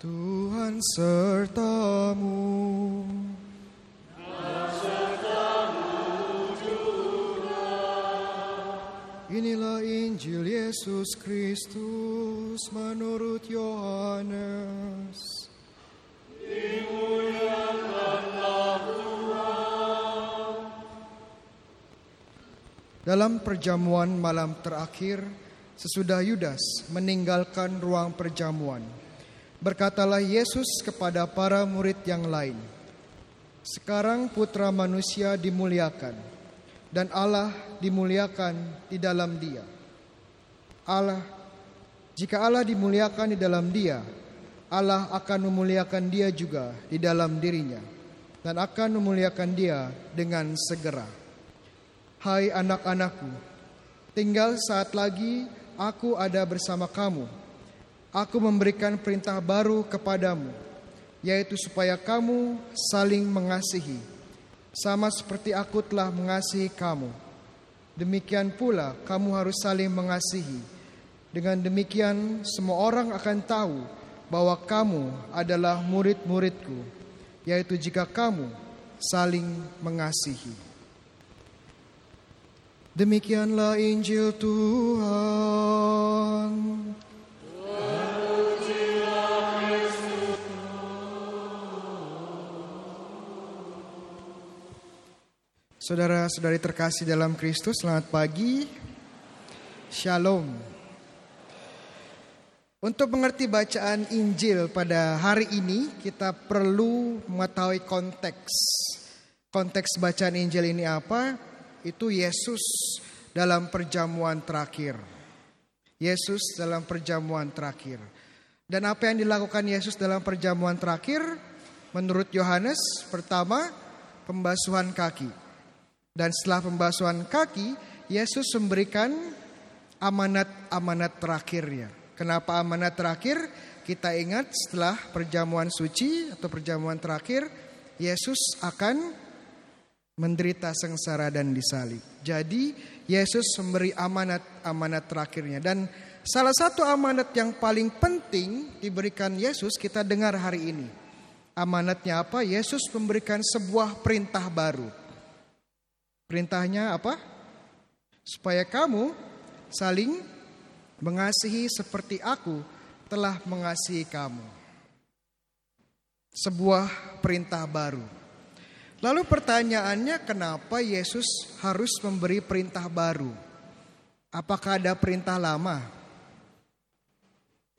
Tuhan sertamu. Inilah Injil Yesus Kristus menurut Yohanes. Dalam perjamuan malam terakhir, sesudah Yudas meninggalkan ruang perjamuan, berkatalah Yesus kepada para murid yang lain, "Sekarang Putra Manusia dimuliakan, dan Allah dimuliakan di dalam Dia. Allah, jika Allah dimuliakan di dalam Dia, Allah akan memuliakan Dia juga di dalam dirinya, dan akan memuliakan Dia dengan segera." Hai anak-anakku, tinggal saat lagi aku ada bersama kamu. Aku memberikan perintah baru kepadamu, yaitu supaya kamu saling mengasihi, sama seperti aku telah mengasihi kamu. Demikian pula kamu harus saling mengasihi. Dengan demikian semua orang akan tahu bahwa kamu adalah murid-muridku, yaitu jika kamu saling mengasihi. Demikianlah Injil Tuhan. Saudara-saudari terkasih dalam Kristus, selamat pagi. Shalom. Untuk mengerti bacaan Injil pada hari ini, kita perlu mengetahui konteks. Konteks bacaan Injil ini apa? Itu Yesus dalam perjamuan terakhir. Yesus dalam perjamuan terakhir. Dan apa yang dilakukan Yesus dalam perjamuan terakhir? Menurut Yohanes, pertama pembasuhan kaki. Dan setelah pembasuhan kaki, Yesus memberikan amanat-amanat terakhirnya. Kenapa amanat terakhir? Kita ingat setelah perjamuan suci atau perjamuan terakhir, Yesus akan menderita sengsara dan disalib. Jadi Yesus memberi amanat-amanat terakhirnya dan salah satu amanat yang paling penting diberikan Yesus kita dengar hari ini. Amanatnya apa? Yesus memberikan sebuah perintah baru. Perintahnya apa? Supaya kamu saling mengasihi seperti aku telah mengasihi kamu. Sebuah perintah baru. Lalu pertanyaannya kenapa Yesus harus memberi perintah baru? Apakah ada perintah lama?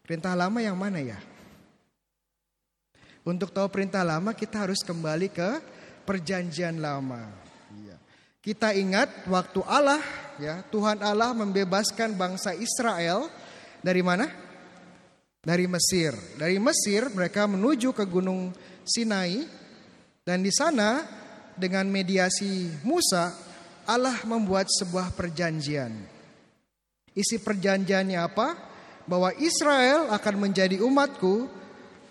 Perintah lama yang mana ya? Untuk tahu perintah lama kita harus kembali ke perjanjian lama. Iya. Kita ingat waktu Allah ya Tuhan Allah membebaskan bangsa Israel dari mana? Dari Mesir. Dari Mesir mereka menuju ke Gunung Sinai dan di sana dengan mediasi Musa Allah membuat sebuah perjanjian. Isi perjanjiannya apa? Bahwa Israel akan menjadi umatku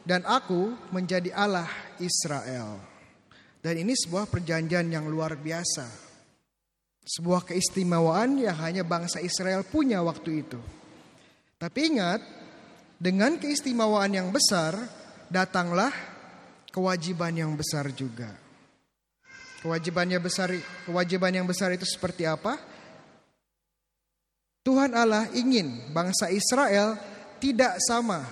dan aku menjadi Allah Israel. Dan ini sebuah perjanjian yang luar biasa. Sebuah keistimewaan yang hanya bangsa Israel punya waktu itu. Tapi ingat, dengan keistimewaan yang besar, datanglah kewajiban yang besar juga. Kewajibannya besar, kewajiban yang besar itu seperti apa? Tuhan Allah ingin bangsa Israel tidak sama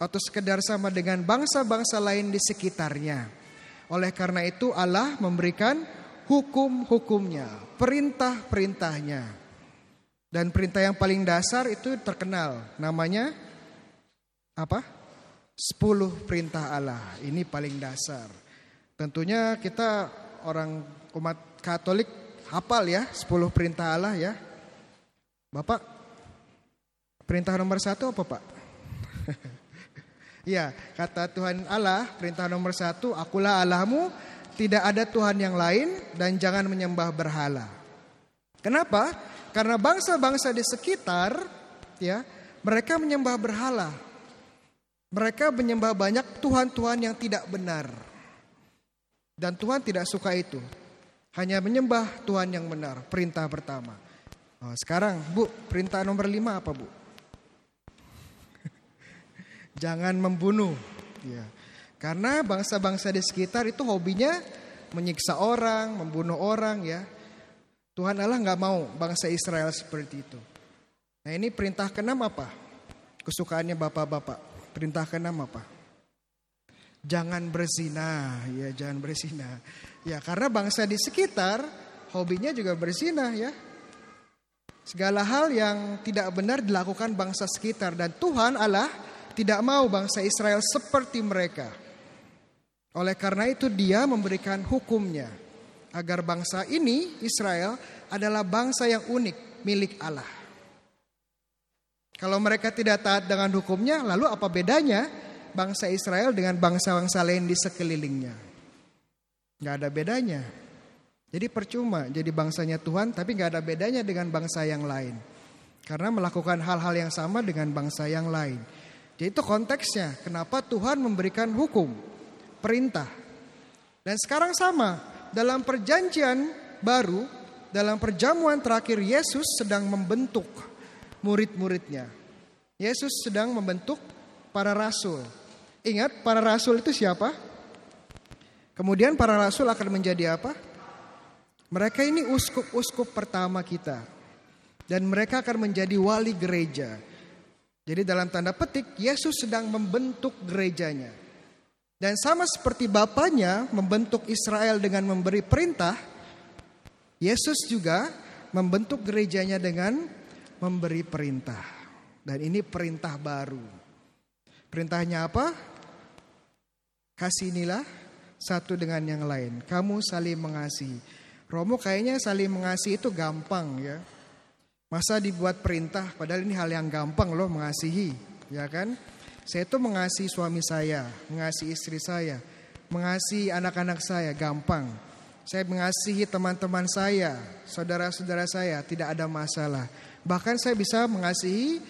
atau sekedar sama dengan bangsa-bangsa lain di sekitarnya. Oleh karena itu Allah memberikan hukum-hukumnya, perintah-perintahnya. Dan perintah yang paling dasar itu terkenal, namanya apa? Sepuluh perintah Allah. Ini paling dasar. Tentunya kita orang umat Katolik hafal ya sepuluh perintah Allah ya. Bapak, perintah nomor satu apa Pak? Ya, kata Tuhan Allah, perintah nomor satu, akulah Allahmu, tidak ada Tuhan yang lain dan jangan menyembah berhala. Kenapa? Karena bangsa-bangsa di sekitar ya, mereka menyembah berhala. Mereka menyembah banyak tuhan-tuhan yang tidak benar. Dan Tuhan tidak suka itu. Hanya menyembah Tuhan yang benar, perintah pertama. Oh, sekarang Bu, perintah nomor lima apa Bu? Jangan membunuh. Ya. Karena bangsa-bangsa di sekitar itu hobinya menyiksa orang, membunuh orang ya. Tuhan Allah nggak mau bangsa Israel seperti itu. Nah ini perintah keenam apa? Kesukaannya bapak-bapak. Perintah keenam apa? Jangan berzina, ya jangan berzina. Ya karena bangsa di sekitar hobinya juga berzina ya. Segala hal yang tidak benar dilakukan bangsa sekitar dan Tuhan Allah tidak mau bangsa Israel seperti mereka. Oleh karena itu dia memberikan hukumnya agar bangsa ini Israel adalah bangsa yang unik milik Allah. Kalau mereka tidak taat dengan hukumnya, lalu apa bedanya bangsa Israel dengan bangsa-bangsa lain di sekelilingnya? Gak ada bedanya. Jadi percuma jadi bangsanya Tuhan tapi gak ada bedanya dengan bangsa yang lain. Karena melakukan hal-hal yang sama dengan bangsa yang lain. Jadi itu konteksnya kenapa Tuhan memberikan hukum, perintah. Dan sekarang sama, dalam perjanjian baru, dalam perjamuan terakhir Yesus sedang membentuk murid-muridnya. Yesus sedang membentuk para rasul. Ingat para rasul itu siapa? Kemudian para rasul akan menjadi apa? Mereka ini uskup-uskup pertama kita. Dan mereka akan menjadi wali gereja. Jadi dalam tanda petik Yesus sedang membentuk gerejanya. Dan sama seperti Bapaknya membentuk Israel dengan memberi perintah, Yesus juga membentuk gerejanya dengan memberi perintah. Dan ini perintah baru. Perintahnya apa? Kasih inilah satu dengan yang lain. Kamu saling mengasihi. Romo kayaknya saling mengasihi itu gampang ya. Masa dibuat perintah padahal ini hal yang gampang loh mengasihi, ya kan? Saya itu mengasihi suami saya, mengasihi istri saya, mengasihi anak-anak saya gampang. Saya mengasihi teman-teman saya, saudara-saudara saya, tidak ada masalah. Bahkan saya bisa mengasihi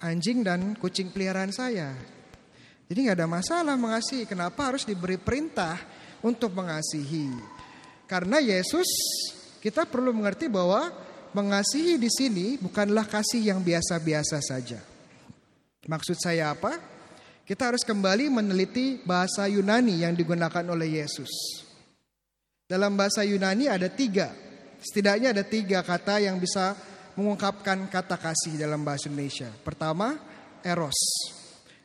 anjing dan kucing peliharaan saya. Jadi nggak ada masalah mengasihi. Kenapa harus diberi perintah untuk mengasihi? Karena Yesus kita perlu mengerti bahwa mengasihi di sini bukanlah kasih yang biasa-biasa saja. Maksud saya apa? Kita harus kembali meneliti bahasa Yunani yang digunakan oleh Yesus. Dalam bahasa Yunani ada tiga, setidaknya ada tiga kata yang bisa mengungkapkan kata kasih dalam bahasa Indonesia. Pertama, eros.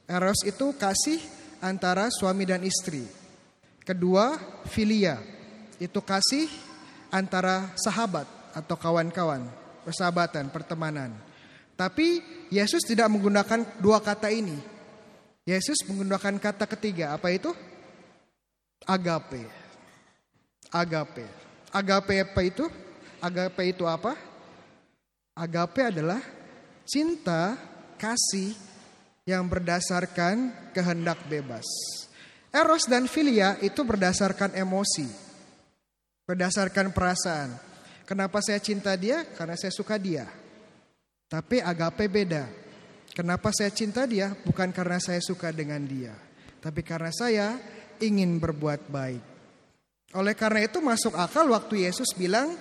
Eros itu kasih antara suami dan istri. Kedua, filia itu kasih antara sahabat atau kawan-kawan, persahabatan, pertemanan. Tapi Yesus tidak menggunakan dua kata ini. Yesus menggunakan kata ketiga, apa itu? Agape. Agape. Agape apa itu? Agape itu apa? Agape adalah cinta, kasih yang berdasarkan kehendak bebas. Eros dan filia itu berdasarkan emosi. Berdasarkan perasaan. Kenapa saya cinta dia? Karena saya suka dia. Tapi agape beda. Kenapa saya cinta dia? Bukan karena saya suka dengan dia. Tapi karena saya ingin berbuat baik. Oleh karena itu masuk akal waktu Yesus bilang,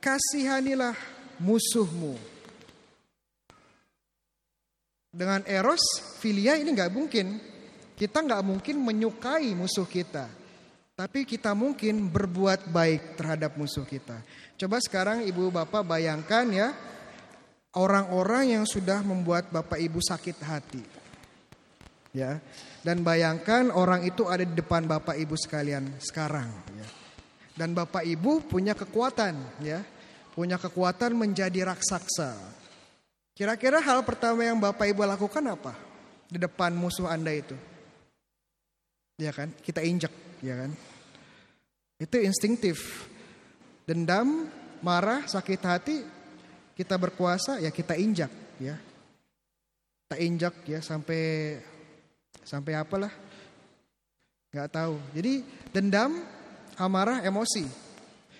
kasihanilah musuhmu. Dengan eros, filia ini nggak mungkin. Kita nggak mungkin menyukai musuh kita. Tapi kita mungkin berbuat baik terhadap musuh kita. Coba sekarang ibu bapak bayangkan ya. Orang-orang yang sudah membuat bapak ibu sakit hati. Ya. Dan bayangkan orang itu ada di depan bapak ibu sekalian sekarang. Ya. Dan bapak ibu punya kekuatan ya. Punya kekuatan menjadi raksasa. Kira-kira hal pertama yang bapak ibu lakukan apa? Di depan musuh anda itu. Ya kan? Kita injek, ya kan? Itu instingtif. Dendam, marah, sakit hati, kita berkuasa ya kita injak ya. Kita injak ya sampai sampai apalah. nggak tahu. Jadi dendam, amarah, emosi.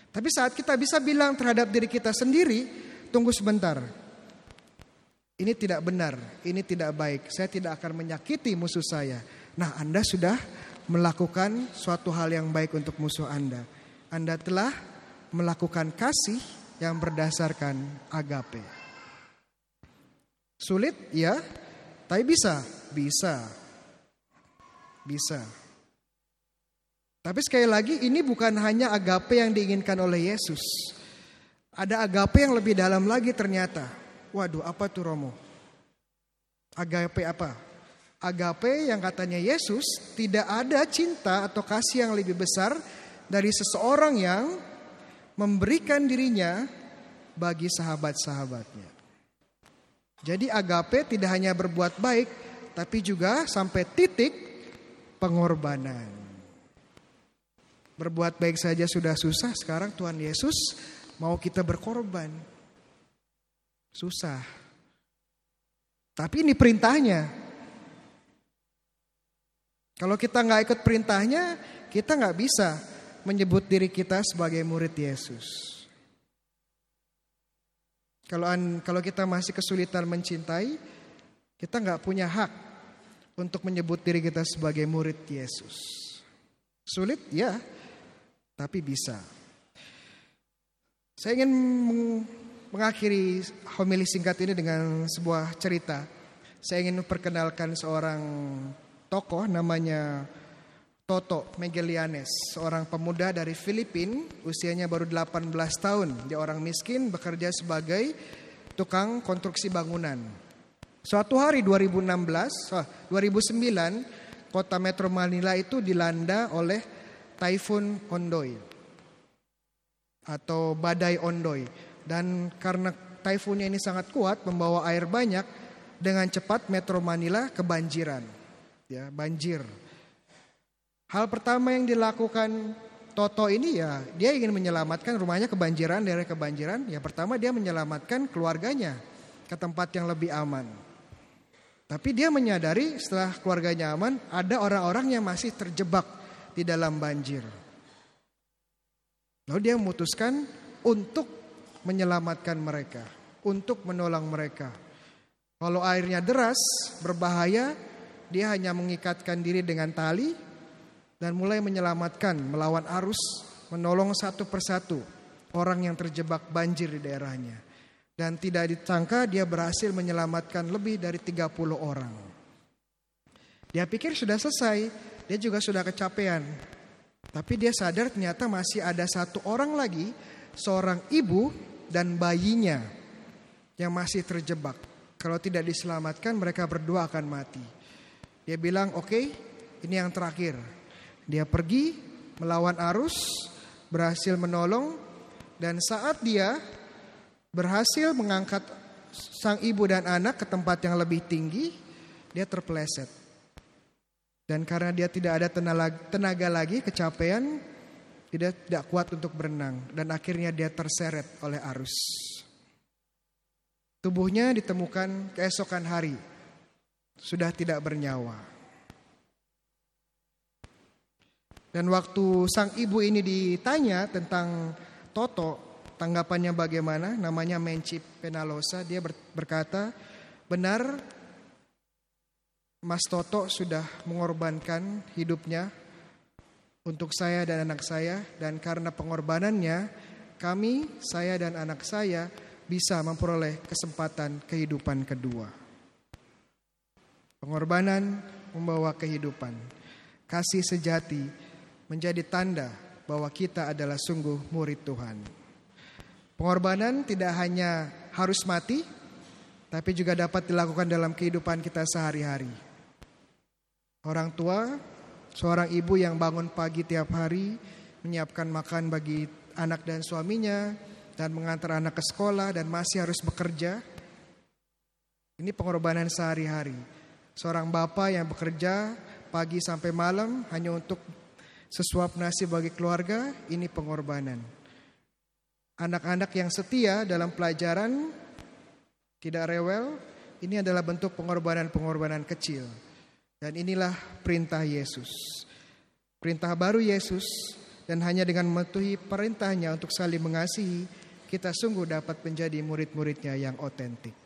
Tapi saat kita bisa bilang terhadap diri kita sendiri, tunggu sebentar. Ini tidak benar, ini tidak baik. Saya tidak akan menyakiti musuh saya. Nah, Anda sudah melakukan suatu hal yang baik untuk musuh Anda. Anda telah melakukan kasih yang berdasarkan agape. Sulit ya, Tapi bisa, bisa. Bisa. Tapi sekali lagi ini bukan hanya agape yang diinginkan oleh Yesus. Ada agape yang lebih dalam lagi ternyata. Waduh, apa tuh Romo? Agape apa? Agape yang katanya Yesus tidak ada cinta atau kasih yang lebih besar dari seseorang yang memberikan dirinya bagi sahabat-sahabatnya. Jadi agape tidak hanya berbuat baik, tapi juga sampai titik pengorbanan. Berbuat baik saja sudah susah, sekarang Tuhan Yesus mau kita berkorban. Susah. Tapi ini perintahnya. Kalau kita nggak ikut perintahnya, kita nggak bisa menyebut diri kita sebagai murid Yesus. Kalau kalau kita masih kesulitan mencintai, kita nggak punya hak untuk menyebut diri kita sebagai murid Yesus. Sulit, ya, tapi bisa. Saya ingin mengakhiri homili singkat ini dengan sebuah cerita. Saya ingin memperkenalkan seorang tokoh namanya Toto Megelianes, seorang pemuda dari Filipina, usianya baru 18 tahun. Dia orang miskin, bekerja sebagai tukang konstruksi bangunan. Suatu hari 2016, oh, 2009, kota Metro Manila itu dilanda oleh Typhoon Ondoy atau badai Ondoy dan karena typhoonnya ini sangat kuat membawa air banyak dengan cepat Metro Manila kebanjiran ya banjir hal pertama yang dilakukan Toto ini ya dia ingin menyelamatkan rumahnya kebanjiran dari kebanjiran ya pertama dia menyelamatkan keluarganya ke tempat yang lebih aman tapi dia menyadari setelah keluarganya aman ada orang-orang yang masih terjebak di dalam banjir. Lalu dia memutuskan untuk menyelamatkan mereka, untuk menolong mereka. Kalau airnya deras, berbahaya, dia hanya mengikatkan diri dengan tali dan mulai menyelamatkan melawan arus, menolong satu persatu orang yang terjebak banjir di daerahnya. Dan tidak disangka dia berhasil menyelamatkan lebih dari 30 orang. Dia pikir sudah selesai, dia juga sudah kecapean. Tapi dia sadar ternyata masih ada satu orang lagi, seorang ibu dan bayinya yang masih terjebak. Kalau tidak diselamatkan mereka berdua akan mati. Dia bilang, "Oke, okay, ini yang terakhir." Dia pergi melawan arus, berhasil menolong dan saat dia berhasil mengangkat sang ibu dan anak ke tempat yang lebih tinggi, dia terpeleset. Dan karena dia tidak ada tenaga lagi, kecapean, tidak tidak kuat untuk berenang dan akhirnya dia terseret oleh arus. Tubuhnya ditemukan keesokan hari sudah tidak bernyawa. Dan waktu sang ibu ini ditanya tentang Toto, tanggapannya bagaimana? Namanya Mencip Penalosa, dia berkata, "Benar Mas Toto sudah mengorbankan hidupnya untuk saya dan anak saya dan karena pengorbanannya kami, saya dan anak saya bisa memperoleh kesempatan kehidupan kedua. Pengorbanan membawa kehidupan. Kasih sejati menjadi tanda bahwa kita adalah sungguh murid Tuhan. Pengorbanan tidak hanya harus mati, tapi juga dapat dilakukan dalam kehidupan kita sehari-hari. Orang tua, seorang ibu yang bangun pagi tiap hari, menyiapkan makan bagi anak dan suaminya, dan mengantar anak ke sekolah dan masih harus bekerja. Ini pengorbanan sehari-hari. Seorang bapak yang bekerja pagi sampai malam hanya untuk sesuap nasi bagi keluarga, ini pengorbanan. Anak-anak yang setia dalam pelajaran, tidak rewel, ini adalah bentuk pengorbanan-pengorbanan kecil. Dan inilah perintah Yesus. Perintah baru Yesus dan hanya dengan mematuhi perintahnya untuk saling mengasihi, kita sungguh dapat menjadi murid-muridnya yang otentik.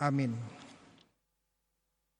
Amin.